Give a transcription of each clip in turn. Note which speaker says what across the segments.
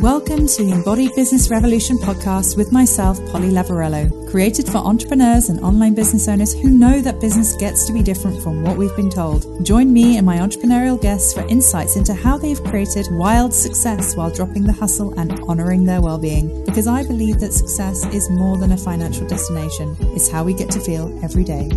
Speaker 1: Welcome to the Embodied Business Revolution podcast with myself, Polly Lavarello, created for entrepreneurs and online business owners who know that business gets to be different from what we've been told. Join me and my entrepreneurial guests for insights into how they've created wild success while dropping the hustle and honoring their well-being. Because I believe that success is more than a financial destination. It's how we get to feel every day.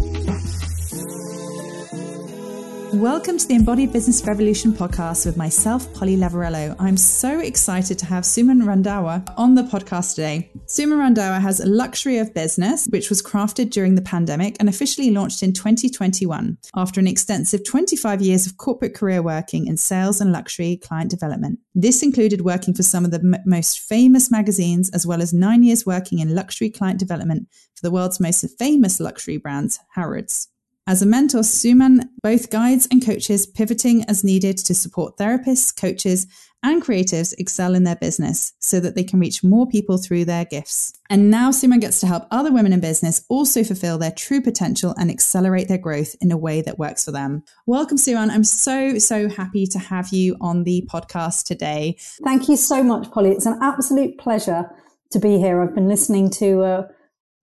Speaker 1: Welcome to the Embodied Business Revolution podcast with myself, Polly Lavarello. I'm so excited to have Suman Randhawa on the podcast today. Suman Randhawa has a luxury of business, which was crafted during the pandemic and officially launched in 2021 after an extensive 25 years of corporate career working in sales and luxury client development. This included working for some of the m- most famous magazines, as well as nine years working in luxury client development for the world's most famous luxury brands, Harrods. As a mentor, Suman both guides and coaches pivoting as needed to support therapists, coaches, and creatives excel in their business so that they can reach more people through their gifts. And now Suman gets to help other women in business also fulfill their true potential and accelerate their growth in a way that works for them. Welcome, Suman. I'm so, so happy to have you on the podcast today.
Speaker 2: Thank you so much, Polly. It's an absolute pleasure to be here. I've been listening to uh,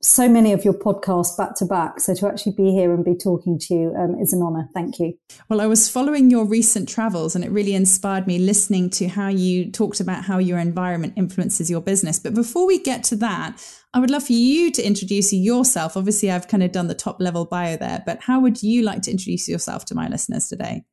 Speaker 2: so many of your podcasts back to back. So to actually be here and be talking to you um, is an honor. Thank you.
Speaker 1: Well, I was following your recent travels and it really inspired me listening to how you talked about how your environment influences your business. But before we get to that, I would love for you to introduce yourself. Obviously, I've kind of done the top level bio there, but how would you like to introduce yourself to my listeners today?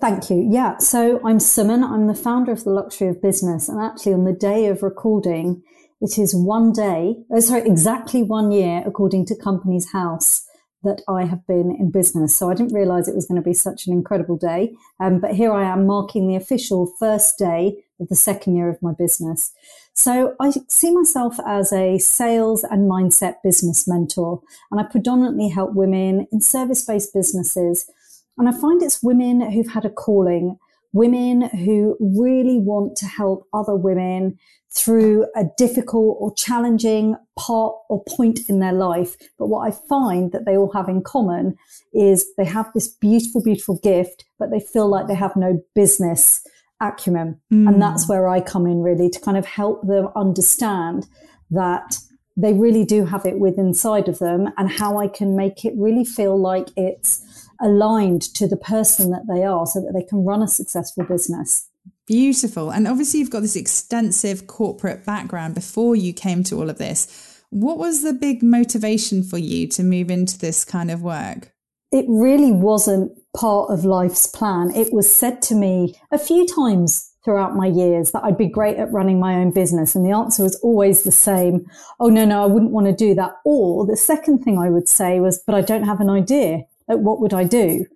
Speaker 2: Thank you. Yeah. So I'm Suman. I'm the founder of the Luxury of Business. And actually, on the day of recording, it is one day, oh, sorry, exactly one year, according to Companies House, that I have been in business. So I didn't realize it was going to be such an incredible day. Um, but here I am marking the official first day of the second year of my business. So I see myself as a sales and mindset business mentor, and I predominantly help women in service based businesses. And I find it's women who've had a calling, women who really want to help other women through a difficult or challenging part or point in their life. But what I find that they all have in common is they have this beautiful, beautiful gift, but they feel like they have no business acumen. Mm. And that's where I come in really to kind of help them understand that they really do have it within inside of them and how I can make it really feel like it's aligned to the person that they are so that they can run a successful business.
Speaker 1: Beautiful. And obviously, you've got this extensive corporate background before you came to all of this. What was the big motivation for you to move into this kind of work?
Speaker 2: It really wasn't part of life's plan. It was said to me a few times throughout my years that I'd be great at running my own business. And the answer was always the same. Oh, no, no, I wouldn't want to do that. Or the second thing I would say was, but I don't have an idea. Like, what would I do?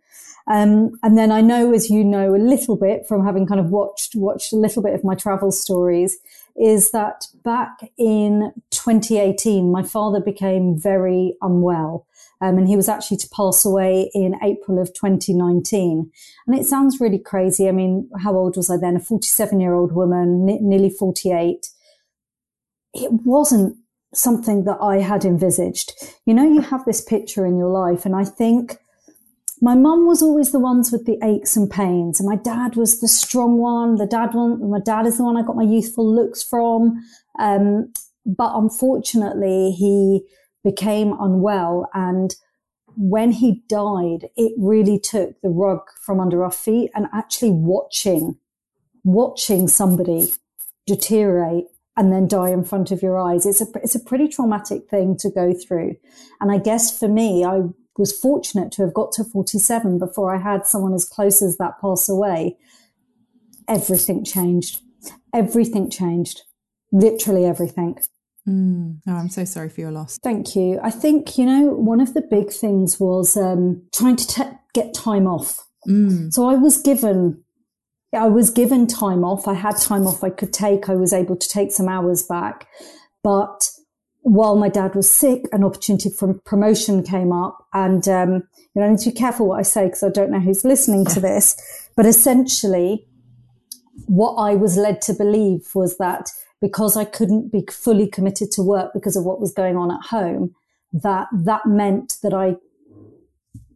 Speaker 2: Um, and then I know, as you know, a little bit from having kind of watched, watched a little bit of my travel stories is that back in 2018, my father became very unwell. Um, and he was actually to pass away in April of 2019. And it sounds really crazy. I mean, how old was I then? A 47 year old woman, n- nearly 48. It wasn't something that I had envisaged. You know, you have this picture in your life, and I think my mum was always the ones with the aches and pains, and my dad was the strong one. The dad one, my dad is the one I got my youthful looks from. Um, but unfortunately, he became unwell, and when he died, it really took the rug from under our feet. And actually, watching, watching somebody deteriorate and then die in front of your eyes. It's a, it's a pretty traumatic thing to go through. And I guess for me, I was fortunate to have got to 47 before I had someone as close as that pass away. Everything changed. Everything changed. Literally everything.
Speaker 1: Mm. Oh, I'm so sorry for your loss.
Speaker 2: Thank you. I think, you know, one of the big things was um, trying to te- get time off. Mm. So I was given I was given time off. I had time off I could take. I was able to take some hours back. But while my dad was sick, an opportunity for promotion came up. And, um, you know, I need to be careful what I say because I don't know who's listening to this. But essentially, what I was led to believe was that because I couldn't be fully committed to work because of what was going on at home, that that meant that I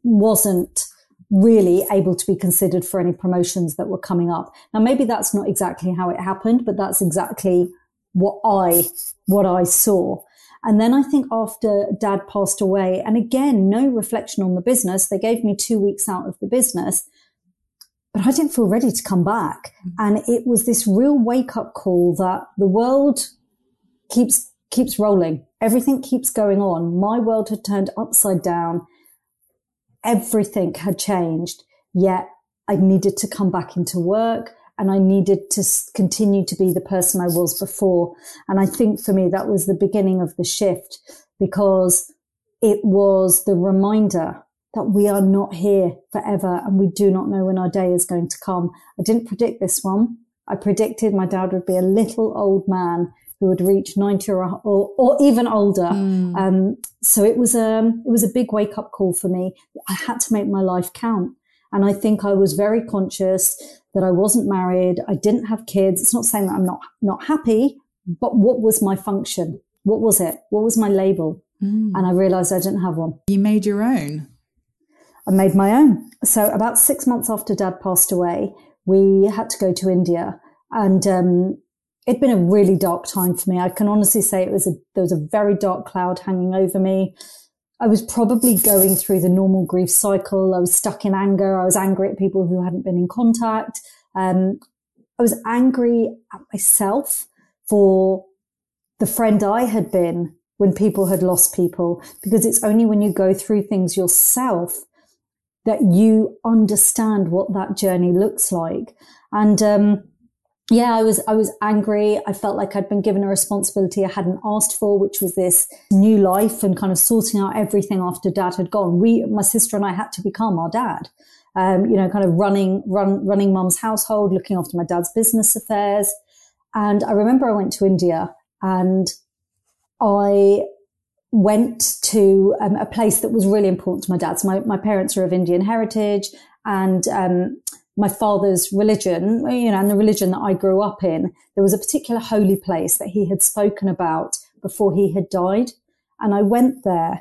Speaker 2: wasn't really able to be considered for any promotions that were coming up. Now, maybe that's not exactly how it happened, but that's exactly what I, what I saw. And then I think after dad passed away, and again, no reflection on the business, they gave me two weeks out of the business, but I didn't feel ready to come back. Mm-hmm. And it was this real wake up call that the world keeps, keeps rolling. Everything keeps going on. My world had turned upside down. Everything had changed. Yet I needed to come back into work and I needed to continue to be the person I was before. And I think for me, that was the beginning of the shift because it was the reminder that we are not here forever and we do not know when our day is going to come. I didn't predict this one. I predicted my dad would be a little old man who would reach 90 or, or, or even older. Mm. Um, so it was, um, it was a big wake up call for me. I had to make my life count. And I think I was very conscious that I wasn't married. I didn't have kids. It's not saying that I'm not, not happy, but what was my function? What was it? What was my label? Mm. And I realized I didn't have one.
Speaker 1: You made your own.
Speaker 2: I made my own. So about six months after dad passed away, we had to go to India and, um, it'd been a really dark time for me. I can honestly say it was a, there was a very dark cloud hanging over me. I was probably going through the normal grief cycle. I was stuck in anger. I was angry at people who hadn't been in contact. Um, I was angry at myself for the friend I had been when people had lost people, because it's only when you go through things yourself that you understand what that journey looks like. And, um, yeah, I was, I was angry. I felt like I'd been given a responsibility I hadn't asked for, which was this new life and kind of sorting out everything after dad had gone. We, my sister and I had to become our dad. Um, you know, kind of running, run, running mum's household, looking after my dad's business affairs. And I remember I went to India and I went to um, a place that was really important to my dad. So my, my parents are of Indian heritage and, um, my father's religion, you know, and the religion that I grew up in, there was a particular holy place that he had spoken about before he had died. And I went there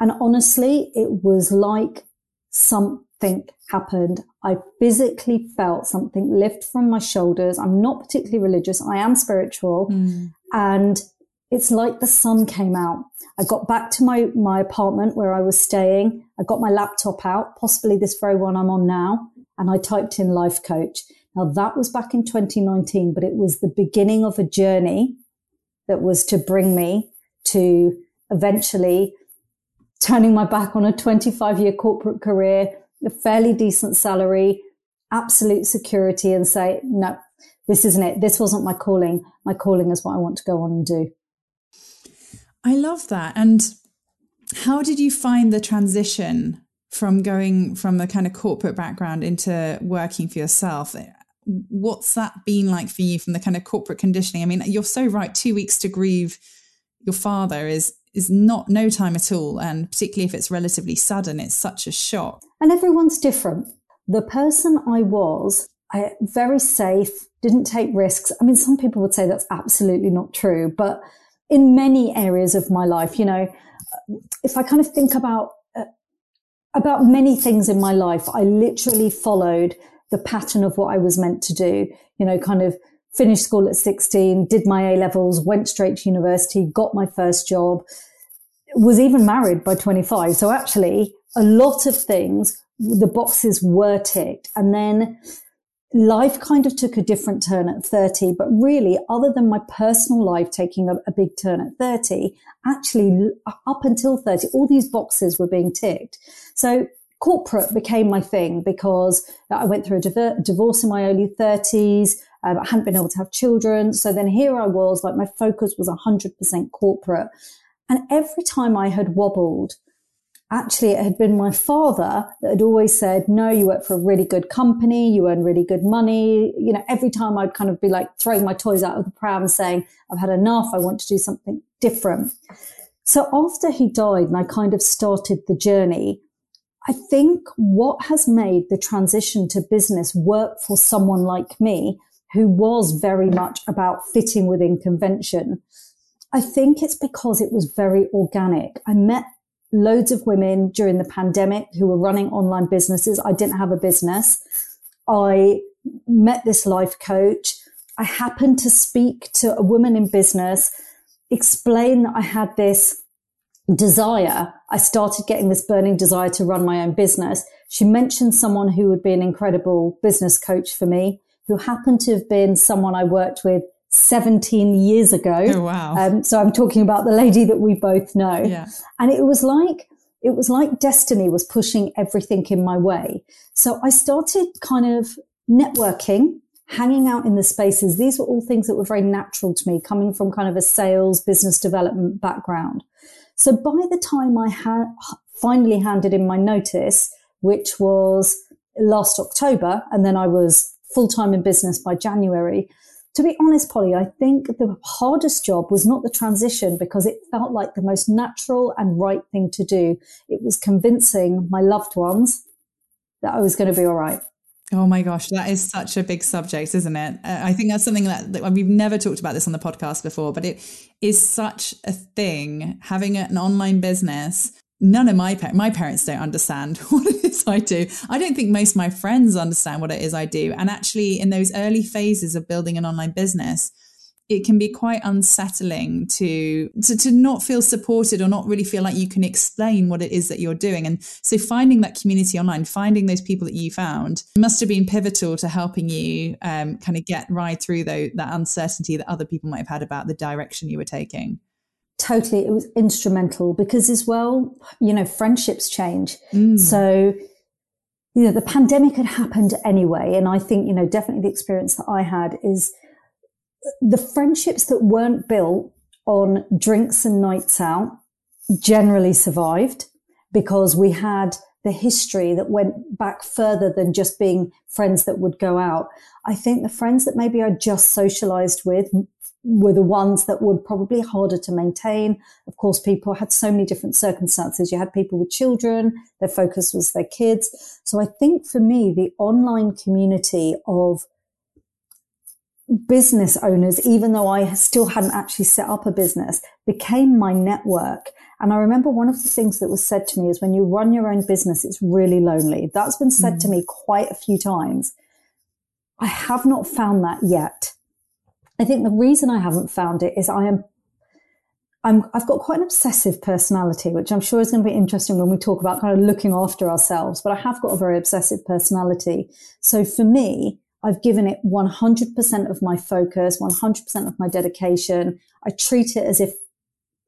Speaker 2: and honestly, it was like something happened. I physically felt something lift from my shoulders. I'm not particularly religious. I am spiritual. Mm. And it's like the sun came out. I got back to my, my apartment where I was staying. I got my laptop out, possibly this very one I'm on now and I typed in life coach. Now that was back in 2019, but it was the beginning of a journey that was to bring me to eventually turning my back on a 25 year corporate career, a fairly decent salary, absolute security and say, no, this isn't it. This wasn't my calling. My calling is what I want to go on and do.
Speaker 1: I love that. And how did you find the transition from going from a kind of corporate background into working for yourself eh, what's that been like for you from the kind of corporate conditioning? I mean you're so right two weeks to grieve your father is is not no time at all and particularly if it's relatively sudden it's such a shock.
Speaker 2: And everyone's different. The person i was I, very safe didn't take risks. I mean some people would say that's absolutely not true but in many areas of my life you know if i kind of think about about many things in my life, I literally followed the pattern of what I was meant to do. You know, kind of finished school at 16, did my A levels, went straight to university, got my first job, was even married by 25. So actually a lot of things, the boxes were ticked. And then life kind of took a different turn at 30, but really, other than my personal life taking a, a, big turn at 30, actually up until 30, all these boxes were being ticked. So corporate became my thing because I went through a div- divorce in my early 30s. Um, I hadn't been able to have children. So then here I was, like my focus was 100% corporate. And every time I had wobbled, actually it had been my father that had always said, no, you work for a really good company. You earn really good money. You know, every time I'd kind of be like throwing my toys out of the pram saying, I've had enough. I want to do something different. So after he died and I kind of started the journey, I think what has made the transition to business work for someone like me, who was very much about fitting within convention, I think it's because it was very organic. I met loads of women during the pandemic who were running online businesses. I didn't have a business. I met this life coach. I happened to speak to a woman in business, explain that I had this desire. I started getting this burning desire to run my own business. She mentioned someone who would be an incredible business coach for me, who happened to have been someone I worked with 17 years ago.
Speaker 1: Oh, wow.
Speaker 2: Um, so I'm talking about the lady that we both know.
Speaker 1: Yeah.
Speaker 2: And it was like, it was like destiny was pushing everything in my way. So I started kind of networking, hanging out in the spaces. These were all things that were very natural to me, coming from kind of a sales, business development background. So by the time I had finally handed in my notice, which was last October, and then I was full time in business by January, to be honest, Polly, I think the hardest job was not the transition because it felt like the most natural and right thing to do. It was convincing my loved ones that I was going to be all right.
Speaker 1: Oh my gosh, that is such a big subject, isn't it? I think that's something that, that, we've never talked about this on the podcast before, but it is such a thing having an online business none of my my parents don't understand what it is I do. I don't think most of my friends understand what it is I do. And actually, in those early phases of building an online business, it can be quite unsettling to, to to not feel supported or not really feel like you can explain what it is that you're doing. And so finding that community online, finding those people that you found must have been pivotal to helping you um, kind of get right through though, that uncertainty that other people might have had about the direction you were taking
Speaker 2: totally it was instrumental because as well you know friendships change mm. so you know the pandemic had happened anyway and i think you know definitely the experience that i had is the friendships that weren't built on drinks and nights out generally survived because we had the history that went back further than just being friends that would go out. I think the friends that maybe I just socialized with were the ones that were probably harder to maintain. Of course, people had so many different circumstances. You had people with children, their focus was their kids. So I think for me, the online community of business owners, even though I still hadn't actually set up a business, became my network. And I remember one of the things that was said to me is when you run your own business, it's really lonely. That's been said mm. to me quite a few times. I have not found that yet. I think the reason I haven't found it is I am I'm, I've got quite an obsessive personality, which I'm sure is going to be interesting when we talk about kind of looking after ourselves, but I have got a very obsessive personality. So for me, I've given it 100% of my focus, 100% of my dedication. I treat it as if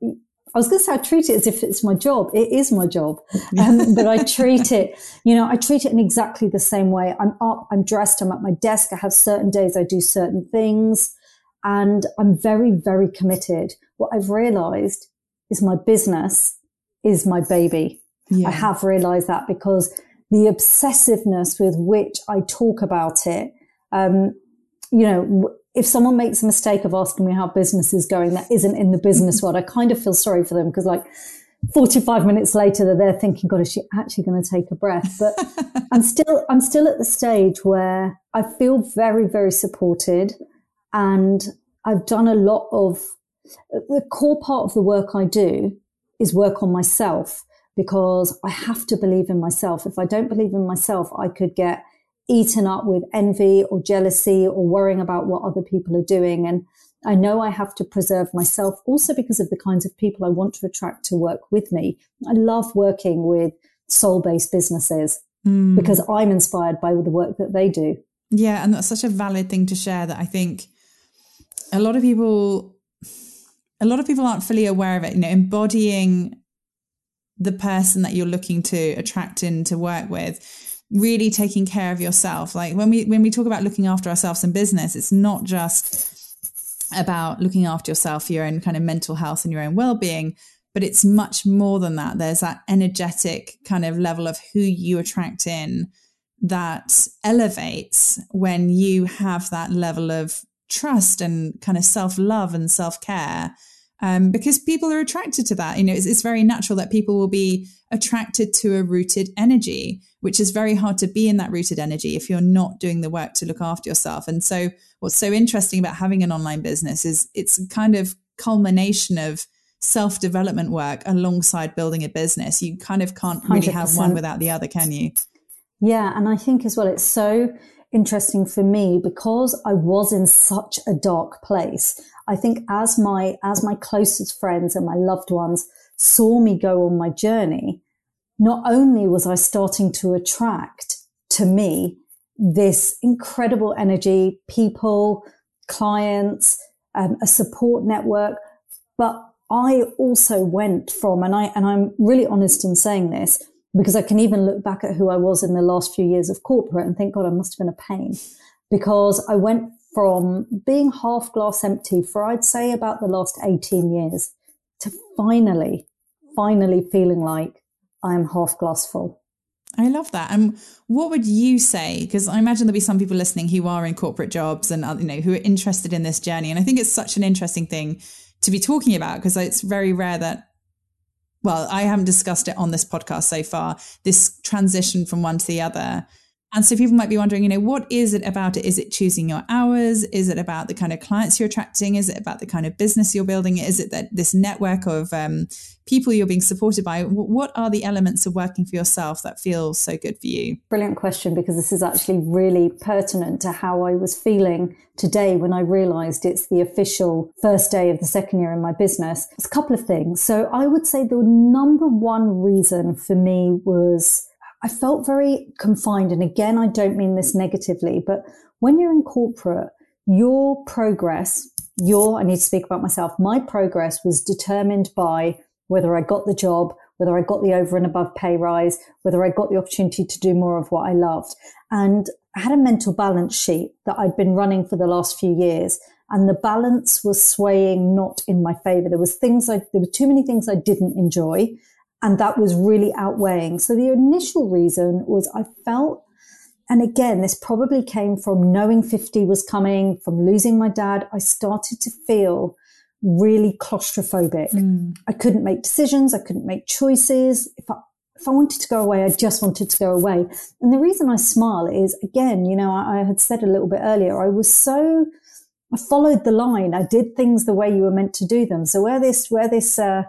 Speaker 2: I was going to say I treat it as if it's my job. It is my job, um, but I treat it, you know, I treat it in exactly the same way. I'm up, I'm dressed, I'm at my desk. I have certain days I do certain things and I'm very, very committed. What I've realized is my business is my baby. Yeah. I have realized that because the obsessiveness with which I talk about it, um, you know, if someone makes a mistake of asking me how business is going that isn't in the business world, I kind of feel sorry for them because like 45 minutes later they're there thinking, God, is she actually going to take a breath? But I'm still, I'm still at the stage where I feel very, very supported. And I've done a lot of the core part of the work I do is work on myself because I have to believe in myself. If I don't believe in myself, I could get eaten up with envy or jealousy or worrying about what other people are doing. And I know I have to preserve myself also because of the kinds of people I want to attract to work with me. I love working with soul based businesses mm. because I'm inspired by the work that they do.
Speaker 1: Yeah. And that's such a valid thing to share that I think a lot of people a lot of people aren't fully aware of it you know embodying the person that you're looking to attract in to work with really taking care of yourself like when we when we talk about looking after ourselves in business it's not just about looking after yourself your own kind of mental health and your own well-being but it's much more than that there's that energetic kind of level of who you attract in that elevates when you have that level of trust and kind of self love and self care. Um, because people are attracted to that. You know, it's, it's, very natural that people will be attracted to a rooted energy, which is very hard to be in that rooted energy if you're not doing the work to look after yourself. And so, what's so interesting about having an online business is it's kind of culmination of self development work alongside building a business. You kind of can't really 100%. have one without the other, can you?
Speaker 2: Yeah. And I think as well, it's so interesting for me because I was in such a dark place. I think as my, as my closest friends and my loved ones saw me go on my journey, not only was I starting to attract to me this incredible energy, people, clients, um, a support network, but I also went from, and I, and I'm really honest in saying this because I can even look back at who I was in the last few years of corporate and think, God, I must have been a pain because I went from being half glass empty for I'd say about the last 18 years to finally, finally feeling like I am half glass full.
Speaker 1: I love that. And what would you say? Because I imagine there'll be some people listening who are in corporate jobs and uh, you know who are interested in this journey. And I think it's such an interesting thing to be talking about because it's very rare that well, I haven't discussed it on this podcast so far, this transition from one to the other. And so people might be wondering, you know, what is it about it? Is it choosing your hours? Is it about the kind of clients you're attracting? Is it about the kind of business you're building? Is it that this network of um, people you're being supported by? What are the elements of working for yourself that feel so good for you?
Speaker 2: Brilliant question, because this is actually really pertinent to how I was feeling today when I realized it's the official first day of the second year in my business. It's a couple of things. So I would say the number one reason for me was I felt very confined. And again, I don't mean this negatively, but when you're in corporate, your progress, your, I need to speak about myself, my progress was determined by whether I got the job, whether I got the over and above pay rise, whether I got the opportunity to do more of what I loved. And I had a mental balance sheet that I'd been running for the last few years. And the balance was swaying not in my favor. There was things I, there were too many things I didn't enjoy. And that was really outweighing. So the initial reason was I felt, and again, this probably came from knowing 50 was coming, from losing my dad. I started to feel really claustrophobic. Mm. I couldn't make decisions. I couldn't make choices. If I, if I wanted to go away, I just wanted to go away. And the reason I smile is again, you know, I, I had said a little bit earlier, I was so, I followed the line. I did things the way you were meant to do them. So where this, where this, uh,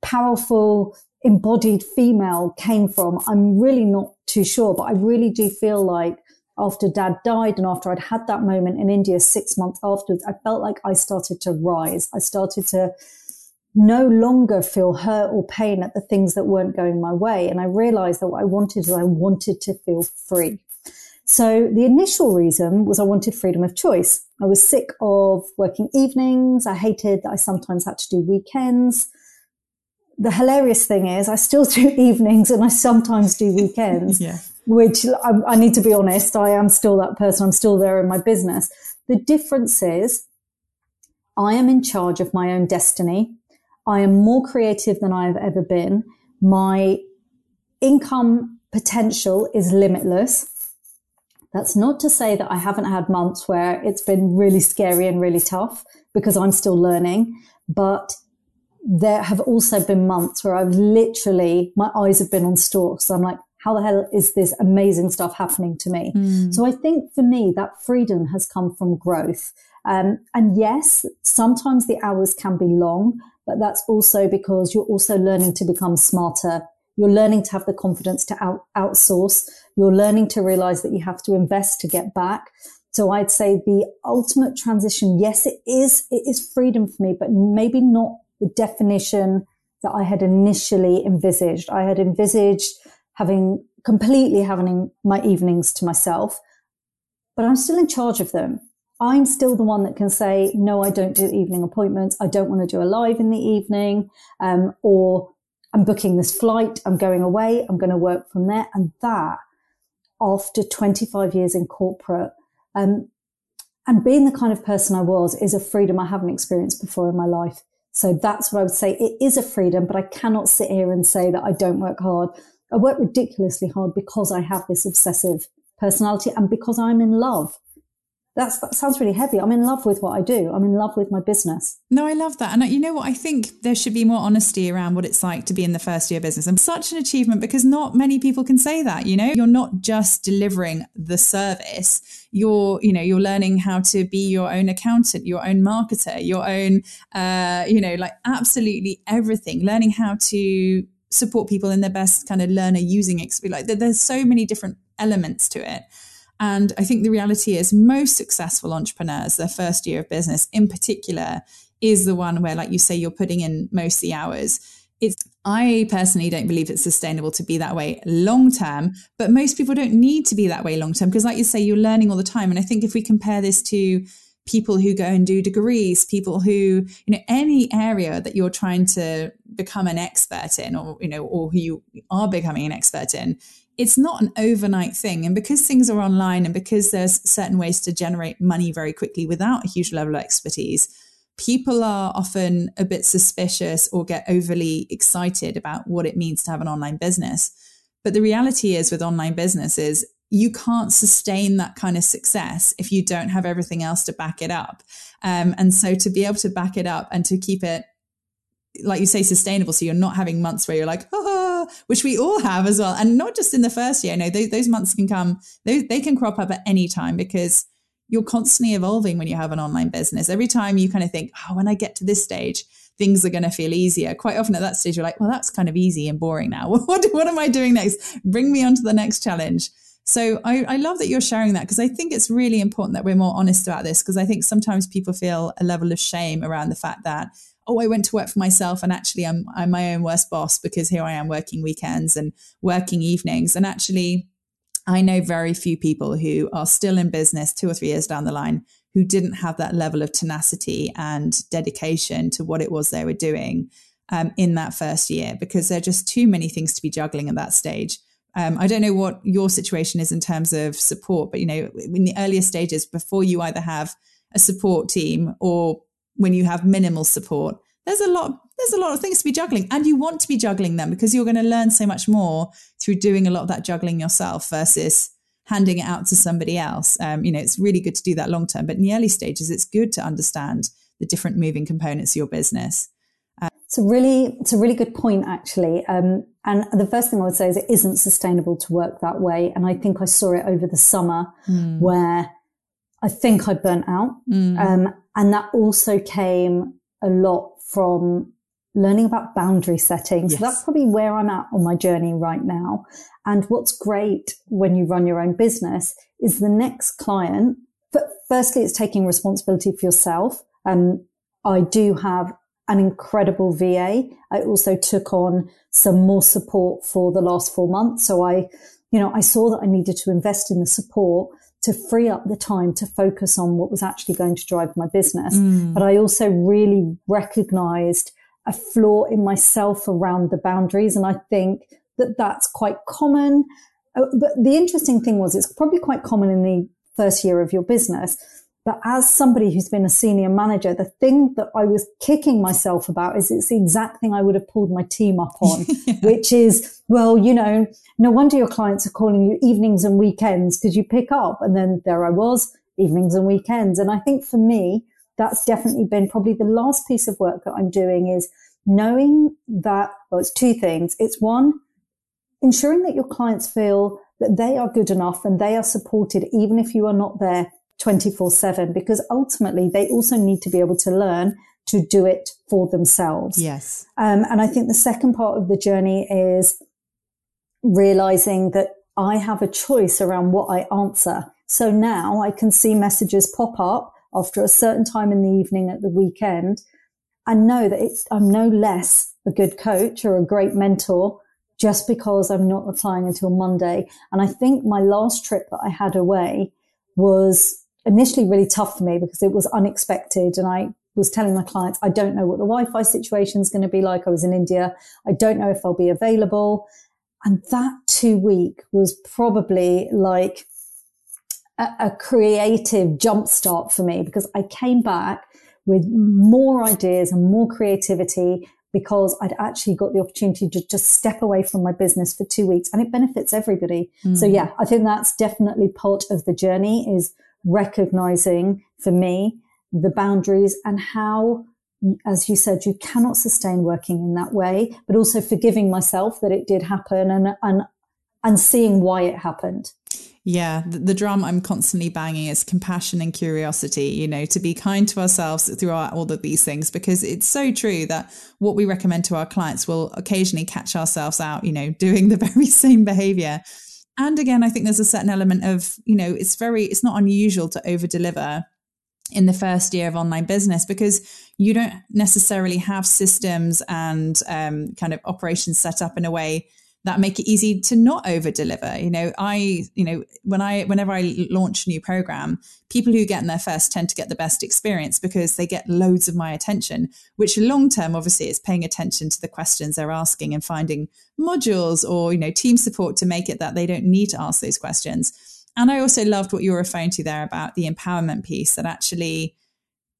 Speaker 2: powerful embodied female came from, I'm really not too sure, but I really do feel like after dad died and after I'd had that moment in India six months afterwards, I felt like I started to rise. I started to no longer feel hurt or pain at the things that weren't going my way. And I realized that what I wanted is I wanted to feel free. So the initial reason was I wanted freedom of choice. I was sick of working evenings. I hated that I sometimes had to do weekends the hilarious thing is I still do evenings and I sometimes do weekends,
Speaker 1: yeah.
Speaker 2: which I, I, need to be honest, I am still that person. I'm still there in my business. The difference is I am in charge of my own destiny. I am more creative than I have ever been. My income potential is limitless. That's not to say that I haven't had months where it's been really scary and really tough because I'm still learning, but there have also been months where I've literally, my eyes have been on stalks. So I'm like, how the hell is this amazing stuff happening to me? Mm. So I think for me, that freedom has come from growth. Um, and yes, sometimes the hours can be long, but that's also because you're also learning to become smarter. You're learning to have the confidence to out, outsource. You're learning to realize that you have to invest to get back. So I'd say the ultimate transition, yes, it is, it is freedom for me, but maybe not the definition that I had initially envisaged. I had envisaged having completely having my evenings to myself, but I'm still in charge of them. I'm still the one that can say, no, I don't do evening appointments. I don't want to do a live in the evening. Um, or I'm booking this flight. I'm going away. I'm going to work from there. And that after 25 years in corporate, um, and being the kind of person I was is a freedom I haven't experienced before in my life. So that's what I would say. It is a freedom, but I cannot sit here and say that I don't work hard. I work ridiculously hard because I have this obsessive personality and because I'm in love. That's, that sounds really heavy. I'm in love with what I do. I'm in love with my business.
Speaker 1: No, I love that. And you know what? I think there should be more honesty around what it's like to be in the first year business. And such an achievement because not many people can say that, you know, you're not just delivering the service. You're, you know, you're learning how to be your own accountant, your own marketer, your own, uh, you know, like absolutely everything, learning how to support people in their best kind of learner using experience. Like there's so many different elements to it. And I think the reality is most successful entrepreneurs, their first year of business in particular, is the one where, like you say, you're putting in most of the hours. It's I personally don't believe it's sustainable to be that way long term, but most people don't need to be that way long term because, like you say, you're learning all the time. And I think if we compare this to people who go and do degrees, people who, you know, any area that you're trying to become an expert in or, you know, or who you are becoming an expert in, it's not an overnight thing. And because things are online and because there's certain ways to generate money very quickly without a huge level of expertise, people are often a bit suspicious or get overly excited about what it means to have an online business. But the reality is with online businesses, you can't sustain that kind of success if you don't have everything else to back it up. Um, and so to be able to back it up and to keep it, like you say, sustainable, so you're not having months where you're like, oh, which we all have as well. And not just in the first year. No, those, those months can come, they, they can crop up at any time because you're constantly evolving when you have an online business. Every time you kind of think, oh, when I get to this stage, things are going to feel easier. Quite often at that stage, you're like, well, that's kind of easy and boring now. what, what am I doing next? Bring me on to the next challenge. So I, I love that you're sharing that because I think it's really important that we're more honest about this because I think sometimes people feel a level of shame around the fact that oh, I went to work for myself and actually I'm, I'm my own worst boss because here I am working weekends and working evenings. And actually, I know very few people who are still in business two or three years down the line who didn't have that level of tenacity and dedication to what it was they were doing um, in that first year because there are just too many things to be juggling at that stage. Um, I don't know what your situation is in terms of support, but you know, in the earlier stages, before you either have a support team or when you have minimal support, there's a lot there's a lot of things to be juggling and you want to be juggling them because you're going to learn so much more through doing a lot of that juggling yourself versus handing it out to somebody else. Um, you know, it's really good to do that long term, but in the early stages, it's good to understand the different moving components of your business.
Speaker 2: Uh, it's a really, it's a really good point, actually. Um, and the first thing I would say is it isn't sustainable to work that way. And I think I saw it over the summer mm. where I think I burnt out. Mm. Um, and that also came a lot from learning about boundary setting. Yes. So that's probably where I'm at on my journey right now. And what's great when you run your own business is the next client. But firstly, it's taking responsibility for yourself. Um, I do have an incredible VA. I also took on some more support for the last four months. So I, you know, I saw that I needed to invest in the support to free up the time to focus on what was actually going to drive my business. Mm. But I also really recognized a flaw in myself around the boundaries. And I think that that's quite common. Uh, but the interesting thing was it's probably quite common in the first year of your business but as somebody who's been a senior manager, the thing that I was kicking myself about is it's the exact thing I would have pulled my team up on, yeah. which is, well, you know, no wonder your clients are calling you evenings and weekends because you pick up. And then there I was, evenings and weekends. And I think for me, that's definitely been probably the last piece of work that I'm doing is knowing that, well, it's two things. It's one, ensuring that your clients feel that they are good enough and they are supported, even if you are not there 24 7 because ultimately they also need to be able to learn to do it for themselves.
Speaker 1: Yes.
Speaker 2: Um, and I think the second part of the journey is realizing that I have a choice around what I answer. So now I can see messages pop up after a certain time in the evening at the weekend and know that it's, I'm no less a good coach or a great mentor just because I'm not replying until Monday. And I think my last trip that I had away was initially really tough for me because it was unexpected. And I was telling my clients, I don't know what the Wi-Fi situation is going to be like. I was in India. I don't know if I'll be available. And that two week was probably like a, a creative jumpstart for me because I came back with more ideas and more creativity because I'd actually got the opportunity to just step away from my business for two weeks and it benefits everybody. Mm. So yeah, I think that's definitely part of the journey is recognizing for me the boundaries and how as you said, you cannot sustain working in that way, but also forgiving myself that it did happen and, and, and seeing why it happened.
Speaker 1: Yeah, the, the, drum I'm constantly banging is compassion and curiosity, you know, to be kind to ourselves throughout all of these things, because it's so true that what we recommend to our clients will occasionally catch ourselves out, you know, doing the very same behavior. And again, I think there's a certain element of, you know, it's very, it's not unusual to over deliver in the first year of online business because you don't necessarily have systems and um, kind of operations set up in a way that make it easy to not over deliver you know i you know when i whenever i launch a new program people who get in there first tend to get the best experience because they get loads of my attention which long term obviously is paying attention to the questions they're asking and finding modules or you know team support to make it that they don't need to ask those questions. And I also loved what you were referring to there about the empowerment piece that actually,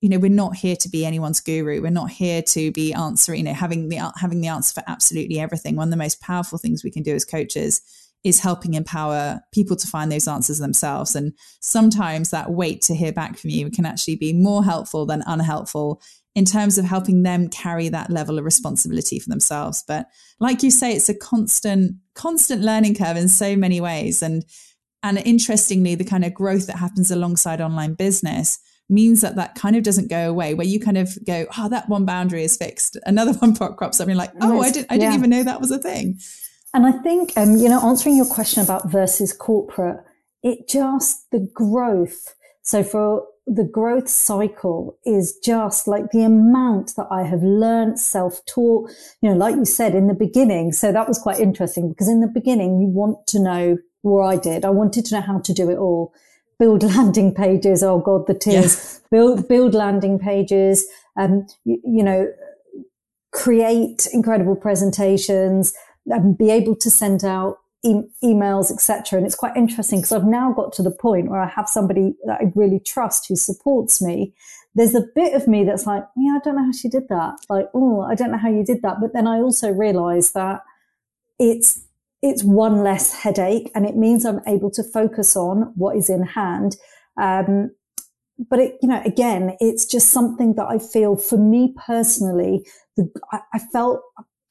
Speaker 1: you know, we're not here to be anyone's guru. We're not here to be answering, you know, having the having the answer for absolutely everything. One of the most powerful things we can do as coaches is helping empower people to find those answers themselves. And sometimes that wait to hear back from you can actually be more helpful than unhelpful in terms of helping them carry that level of responsibility for themselves. But like you say, it's a constant, constant learning curve in so many ways. And and interestingly, the kind of growth that happens alongside online business means that that kind of doesn't go away where you kind of go oh that one boundary is fixed another one crops up and you're like oh i, did, I didn't yeah. even know that was a thing
Speaker 2: and i think um, you know answering your question about versus corporate it just the growth so for the growth cycle is just like the amount that I have learned self-taught, you know, like you said in the beginning. So that was quite interesting because in the beginning, you want to know or I did. I wanted to know how to do it all. Build landing pages. Oh God, the tears. Build, build landing pages. Um, you, you know, create incredible presentations and be able to send out e- emails, etc. And it's quite interesting because I've now got to the point where I have somebody that I really trust who supports me. There's a bit of me that's like, yeah, I don't know how she did that. Like, oh, I don't know how you did that. But then I also realize that it's it's one less headache and it means I'm able to focus on what is in hand. Um, but it, you know, again, it's just something that I feel for me personally, the, I, I, felt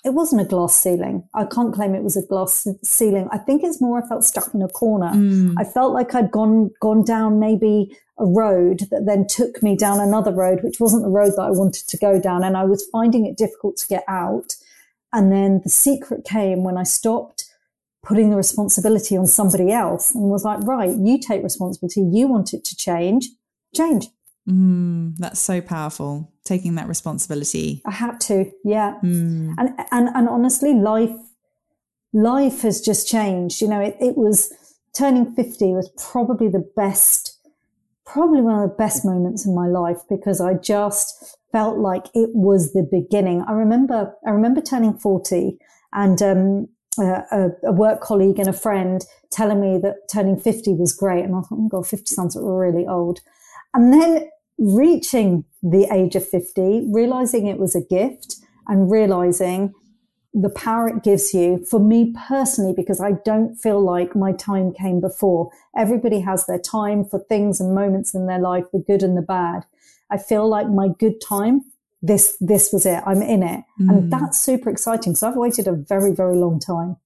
Speaker 2: it wasn't a glass ceiling. I can't claim it was a glass ceiling. I think it's more I felt stuck in a corner. Mm. I felt like I'd gone, gone down maybe a road that then took me down another road, which wasn't the road that I wanted to go down. And I was finding it difficult to get out. And then the secret came when I stopped putting the responsibility on somebody else and was like, right, you take responsibility. You want it to change, change.
Speaker 1: Mm, that's so powerful. Taking that responsibility.
Speaker 2: I had to, yeah. Mm. And, and, and honestly, life, life has just changed. You know, it, it was turning 50 was probably the best, probably one of the best moments in my life because I just felt like it was the beginning. I remember, I remember turning 40 and, um, a, a, work colleague and a friend telling me that turning 50 was great. And I thought, oh God, 50 sounds really old. And then reaching the age of 50, realizing it was a gift and realizing the power it gives you for me personally, because I don't feel like my time came before. Everybody has their time for things and moments in their life, the good and the bad. I feel like my good time this this was it. I'm in it, mm. and that's super exciting. So I've waited a very very long time.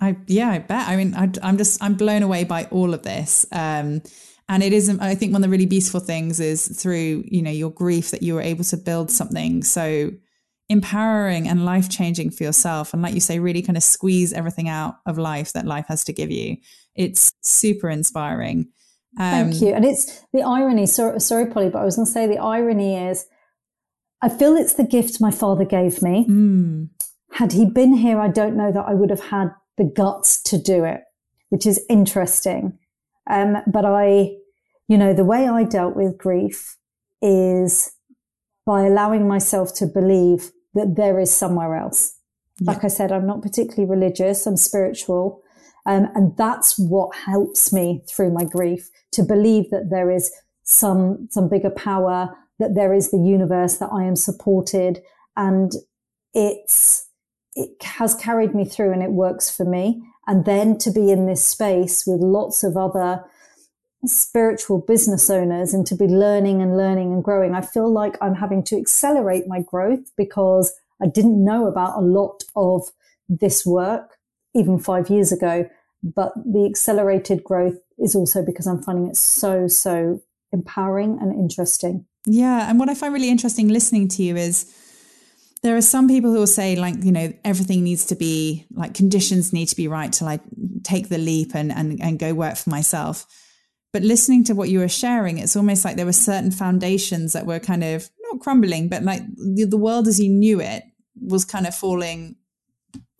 Speaker 1: I yeah, I bet. I mean, I, am just I'm blown away by all of this. Um, and it isn't. I think one of the really beautiful things is through you know your grief that you were able to build something so empowering and life changing for yourself, and like you say, really kind of squeeze everything out of life that life has to give you. It's super inspiring.
Speaker 2: Um, Thank you. And it's the irony. Sorry, sorry, Polly, but I was going to say the irony is I feel it's the gift my father gave me. Mm. Had he been here, I don't know that I would have had the guts to do it, which is interesting. Um, but I, you know, the way I dealt with grief is by allowing myself to believe that there is somewhere else. Yeah. Like I said, I'm not particularly religious, I'm spiritual. Um, and that's what helps me through my grief to believe that there is some, some bigger power, that there is the universe, that I am supported. And it's, it has carried me through and it works for me. And then to be in this space with lots of other spiritual business owners and to be learning and learning and growing, I feel like I'm having to accelerate my growth because I didn't know about a lot of this work even five years ago. But the accelerated growth is also because I'm finding it so, so empowering and interesting.
Speaker 1: Yeah. And what I find really interesting listening to you is there are some people who will say like you know everything needs to be like conditions need to be right to like take the leap and and, and go work for myself but listening to what you were sharing it's almost like there were certain foundations that were kind of not crumbling but like the, the world as you knew it was kind of falling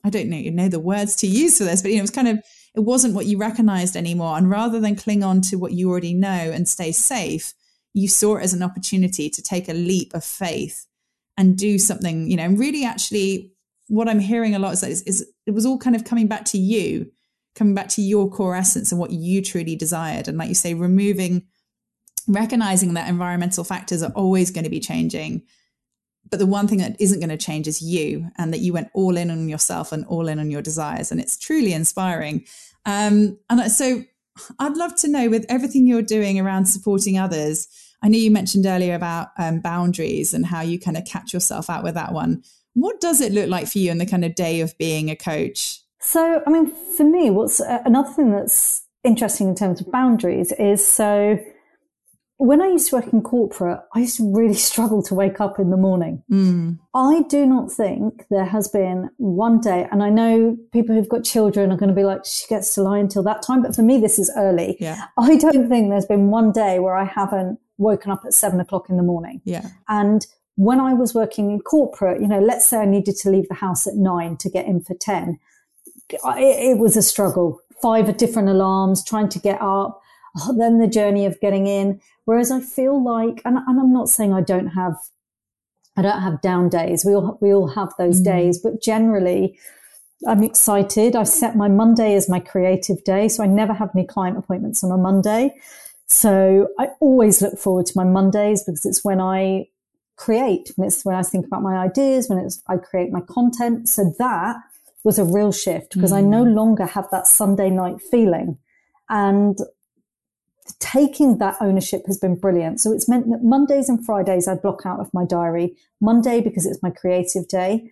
Speaker 1: i don't know you know the words to use for this but you know it was kind of it wasn't what you recognized anymore and rather than cling on to what you already know and stay safe you saw it as an opportunity to take a leap of faith and do something, you know, and really actually what I'm hearing a lot is, is, is it was all kind of coming back to you, coming back to your core essence and what you truly desired. And like you say, removing, recognizing that environmental factors are always going to be changing. But the one thing that isn't going to change is you, and that you went all in on yourself and all in on your desires. And it's truly inspiring. Um, and so I'd love to know with everything you're doing around supporting others, I know you mentioned earlier about um, boundaries and how you kind of catch yourself out with that one. What does it look like for you in the kind of day of being a coach?
Speaker 2: So, I mean, for me, what's uh, another thing that's interesting in terms of boundaries is so when I used to work in corporate, I used to really struggle to wake up in the morning. Mm. I do not think there has been one day, and I know people who've got children are going to be like, she gets to lie until that time. But for me, this is early.
Speaker 1: Yeah.
Speaker 2: I don't think there's been one day where I haven't woken up at seven o'clock in the morning.
Speaker 1: Yeah.
Speaker 2: And when I was working in corporate, you know, let's say I needed to leave the house at nine to get in for 10, it, it was a struggle. Five different alarms, trying to get up, oh, then the journey of getting in. Whereas I feel like, and, and, I'm not saying I don't have, I don't have down days. We all, we all have those mm. days, but generally, I'm excited. I set my Monday as my creative day. So I never have any client appointments on a Monday. So I always look forward to my Mondays because it's when I create, and it's when I think about my ideas, when it's I create my content. So that was a real shift because mm. I no mm. longer have that Sunday night feeling. And taking that ownership has been brilliant. So it's meant that Mondays and Fridays I block out of my diary. Monday because it's my creative day.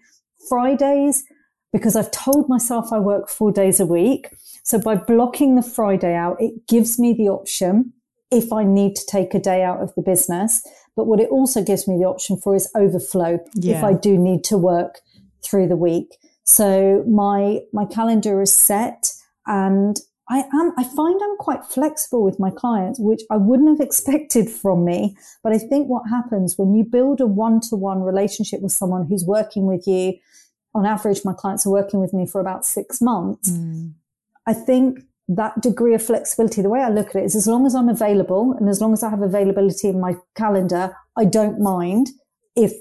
Speaker 2: Fridays because I've told myself I work four days a week. So by blocking the Friday out, it gives me the option if I need to take a day out of the business. But what it also gives me the option for is overflow yeah. if I do need to work through the week. So my, my calendar is set and I am, I find I'm quite flexible with my clients, which I wouldn't have expected from me. But I think what happens when you build a one to one relationship with someone who's working with you, on average, my clients are working with me for about six months. Mm. I think that degree of flexibility, the way I look at it is as long as I'm available and as long as I have availability in my calendar, I don't mind if,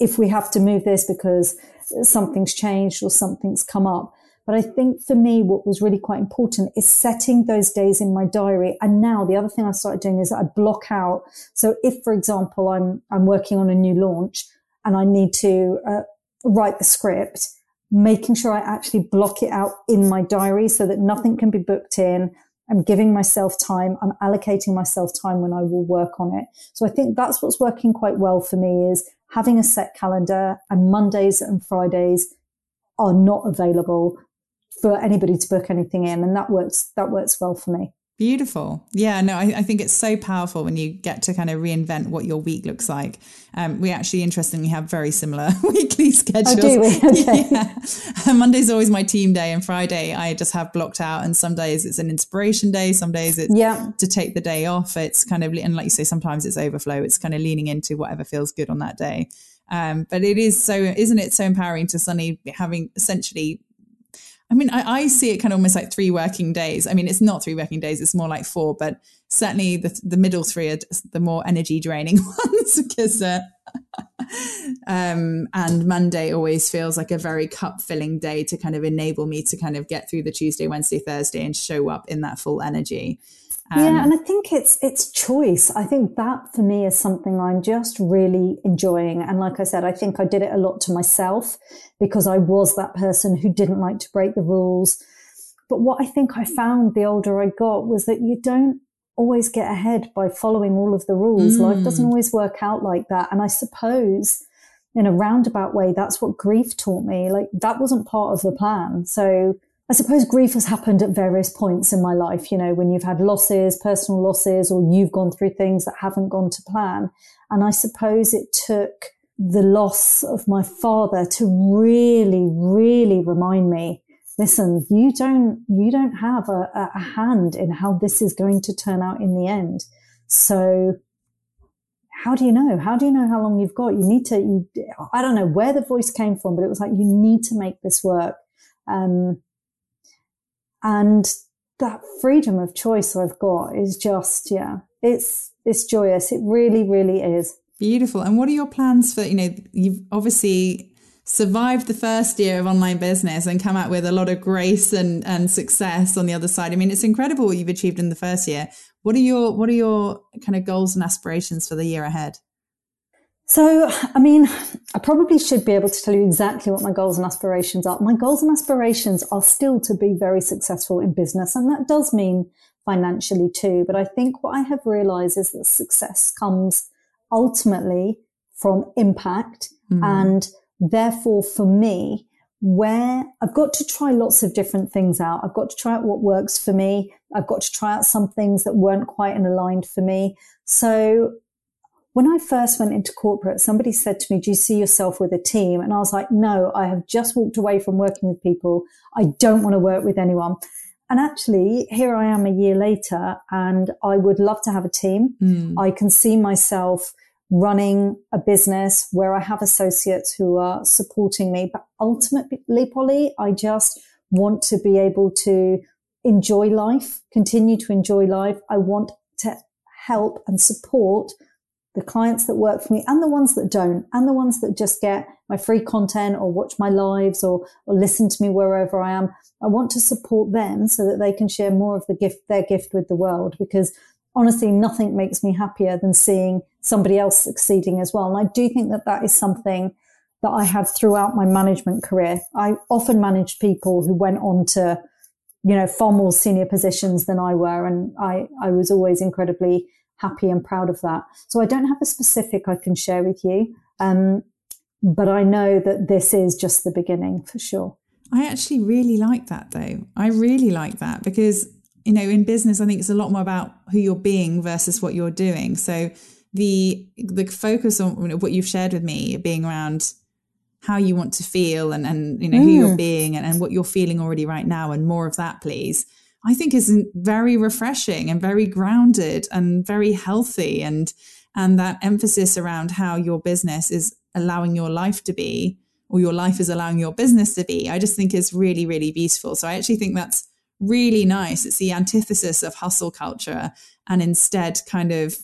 Speaker 2: if we have to move this because something's changed or something's come up. But I think for me, what was really quite important is setting those days in my diary. And now the other thing I started doing is I block out. So if, for example, I'm, I'm working on a new launch and I need to uh, write the script, making sure I actually block it out in my diary so that nothing can be booked in. I'm giving myself time. I'm allocating myself time when I will work on it. So I think that's what's working quite well for me is having a set calendar and Mondays and Fridays are not available for anybody to book anything in. And that works, that works well for me.
Speaker 1: Beautiful. Yeah, no, I, I, think it's so powerful when you get to kind of reinvent what your week looks like. Um, we actually, interestingly, have very similar weekly schedules.
Speaker 2: Oh, do we? Okay.
Speaker 1: Yeah. Monday's always my team day, and Friday I just have blocked out. And some days it's an inspiration day, some days it's
Speaker 2: yeah.
Speaker 1: to take the day off. It's kind of, and like you say, sometimes it's overflow. It's kind of leaning into whatever feels good on that day. Um, but it is so, isn't it so empowering to suddenly having essentially I mean, I, I, see it kind of almost like three working days. I mean, it's not three working days; it's more like four. But certainly, the the middle three are the more energy draining ones because. Uh, um, and Monday always feels like a very cup filling day to kind of enable me to kind of get through the Tuesday, Wednesday, Thursday, and show up in that full energy.
Speaker 2: Um, yeah, and I think it's it's choice. I think that for me is something I'm just really enjoying. And like I said, I think I did it a lot to myself because I was that person who didn't like to break the rules. But what I think I found the older I got was that you don't always get ahead by following all of the rules. Mm. Life doesn't always work out like that. And I suppose in a roundabout way, that's what grief taught me. Like that wasn't part of the plan. So I suppose grief has happened at various points in my life, you know, when you've had losses, personal losses, or you've gone through things that haven't gone to plan. And I suppose it took the loss of my father to really, really remind me, listen, you don't, you don't have a, a hand in how this is going to turn out in the end. So how do you know? How do you know how long you've got? You need to, you, I don't know where the voice came from, but it was like, you need to make this work. Um, and that freedom of choice I've got is just, yeah, it's, it's joyous. It really, really is.
Speaker 1: Beautiful. And what are your plans for, you know, you've obviously survived the first year of online business and come out with a lot of grace and, and success on the other side. I mean, it's incredible what you've achieved in the first year. What are your what are your kind of goals and aspirations for the year ahead?
Speaker 2: So, I mean, I probably should be able to tell you exactly what my goals and aspirations are. My goals and aspirations are still to be very successful in business, and that does mean financially too. But I think what I have realized is that success comes ultimately from impact. Mm. And therefore, for me, where I've got to try lots of different things out. I've got to try out what works for me. I've got to try out some things that weren't quite aligned for me. So when I first went into corporate, somebody said to me, do you see yourself with a team? And I was like, no, I have just walked away from working with people. I don't want to work with anyone. And actually, here I am a year later, and I would love to have a team. Mm. I can see myself running a business where I have associates who are supporting me. But ultimately, Polly, I just want to be able to enjoy life, continue to enjoy life. I want to help and support the clients that work for me and the ones that don't and the ones that just get my free content or watch my lives or, or listen to me wherever I am. I want to support them so that they can share more of the gift, their gift with the world because honestly, nothing makes me happier than seeing somebody else succeeding as well. And I do think that that is something that I have throughout my management career. I often managed people who went on to, you know, far more senior positions than I were. And I, I was always incredibly happy and proud of that. So I don't have a specific I can share with you. Um, but I know that this is just the beginning for sure.
Speaker 1: I actually really like that though. I really like that because, you know, in business, I think it's a lot more about who you're being versus what you're doing. So the the focus on what you've shared with me being around how you want to feel and, and you know, mm. who you're mm. being and, and what you're feeling already right now and more of that, please. I think is very refreshing and very grounded and very healthy and and that emphasis around how your business is allowing your life to be or your life is allowing your business to be i just think is really really beautiful. So i actually think that's really nice. It's the antithesis of hustle culture and instead kind of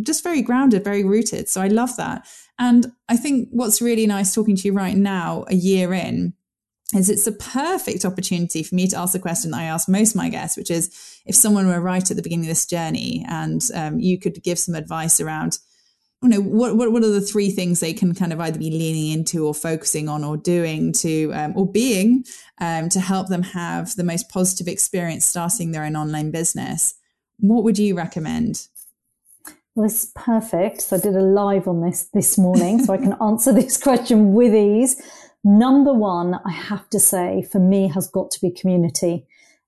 Speaker 1: just very grounded very rooted. So i love that. And i think what's really nice talking to you right now a year in is it's a perfect opportunity for me to ask the question I ask most of my guests, which is if someone were right at the beginning of this journey and um, you could give some advice around, you know, what, what, what are the three things they can kind of either be leaning into or focusing on or doing to, um, or being um, to help them have the most positive experience starting their own online business, what would you recommend?
Speaker 2: Well, is perfect. So I did a live on this this morning, so I can answer this question with ease. Number one, I have to say for me has got to be community.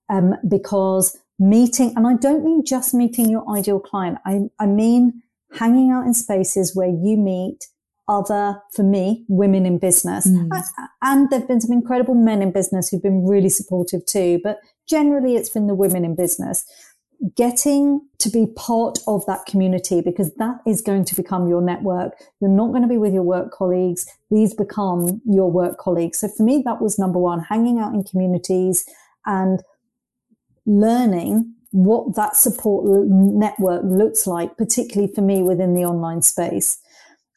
Speaker 2: Um, because meeting, and I don't mean just meeting your ideal client. I, I mean hanging out in spaces where you meet other, for me, women in business. Mm. And there've been some incredible men in business who've been really supportive too, but generally it's been the women in business getting to be part of that community because that is going to become your network. You're not going to be with your work colleagues. These become your work colleagues. So for me, that was number one, hanging out in communities and learning what that support network looks like, particularly for me within the online space.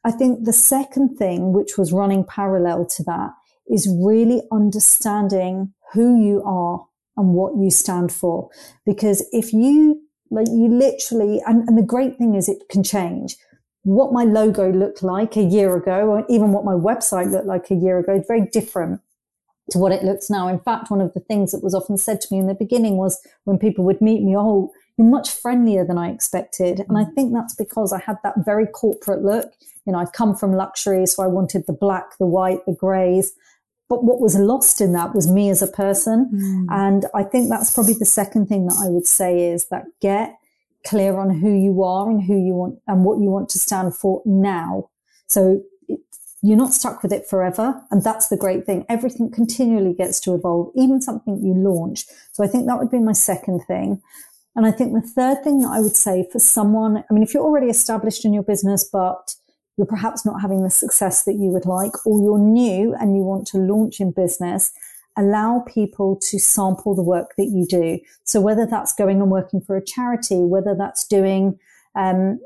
Speaker 2: I think the second thing, which was running parallel to that, is really understanding who you are and what you stand for. Because if you, like, you literally, and, and the great thing is it can change. What my logo looked like a year ago, or even what my website looked like a year ago, is very different to what it looks now. In fact, one of the things that was often said to me in the beginning was when people would meet me, oh, you're much friendlier than I expected. And I mm. think that's because I had that very corporate look. You know, I've come from luxury, so I wanted the black, the white, the grays. But what was lost in that was me as a person. Mm. And I think that's probably the second thing that I would say is that get clear on who you are and who you want and what you want to stand for now. So you're not stuck with it forever. And that's the great thing. Everything continually gets to evolve, even something you launch. So I think that would be my second thing. And I think the third thing that I would say for someone, I mean, if you're already established in your business, but you're perhaps not having the success that you would like, or you're new and you want to launch in business, allow people to sample the work that you do. So whether that's going and working for a charity, whether that's doing um,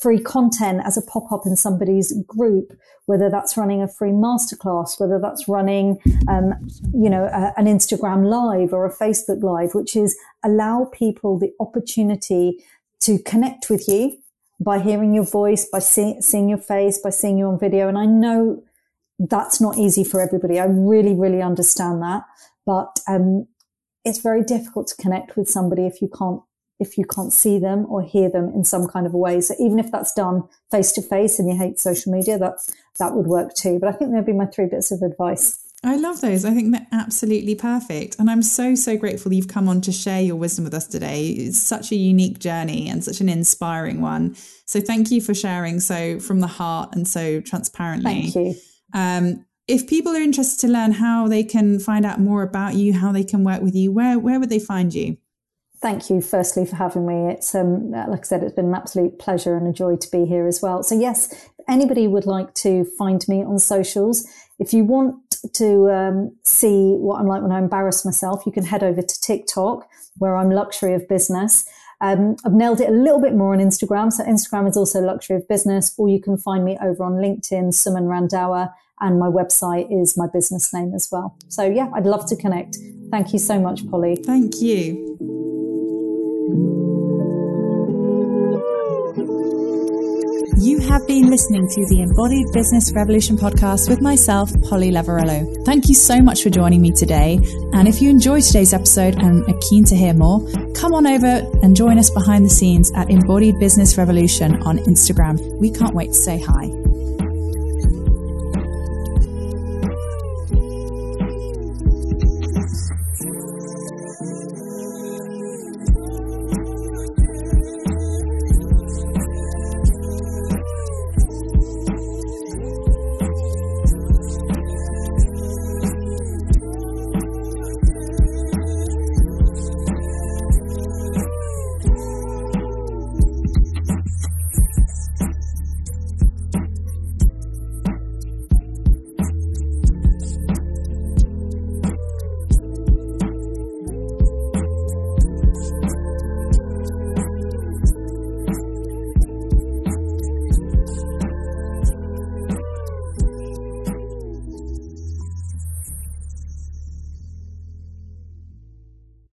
Speaker 2: free content as a pop up in somebody's group, whether that's running a free masterclass, whether that's running, um, you know, a, an Instagram live or a Facebook live, which is allow people the opportunity to connect with you by hearing your voice, by see, seeing your face, by seeing you on video. And I know that's not easy for everybody. I really, really understand that. But, um, it's very difficult to connect with somebody if you can't if you can't see them or hear them in some kind of a way. So even if that's done face to face and you hate social media, that that would work too. But I think there'd be my three bits of advice.
Speaker 1: I love those. I think they're absolutely perfect. And I'm so, so grateful you've come on to share your wisdom with us today. It's such a unique journey and such an inspiring one. So thank you for sharing so from the heart and so transparently.
Speaker 2: Thank you. Um,
Speaker 1: if people are interested to learn how they can find out more about you, how they can work with you, where where would they find you?
Speaker 2: thank you firstly for having me. It's um, like I said, it's been an absolute pleasure and a joy to be here as well. So yes, anybody would like to find me on socials, if you want to um, see what I'm like when I embarrass myself, you can head over to TikTok where I'm luxury of business. Um, I've nailed it a little bit more on Instagram. So Instagram is also luxury of business, or you can find me over on LinkedIn, Suman Randhawa, and my website is my business name as well. So yeah, I'd love to connect. Thank you so much, Polly.
Speaker 1: Thank. You have been listening to the Embodied Business Revolution podcast with myself, Polly Lavarello. Thank you so much for joining me today. And if you enjoyed today's episode and are keen to hear more, come on over and join us behind the scenes at Embodied Business Revolution on Instagram. We can't wait to say hi.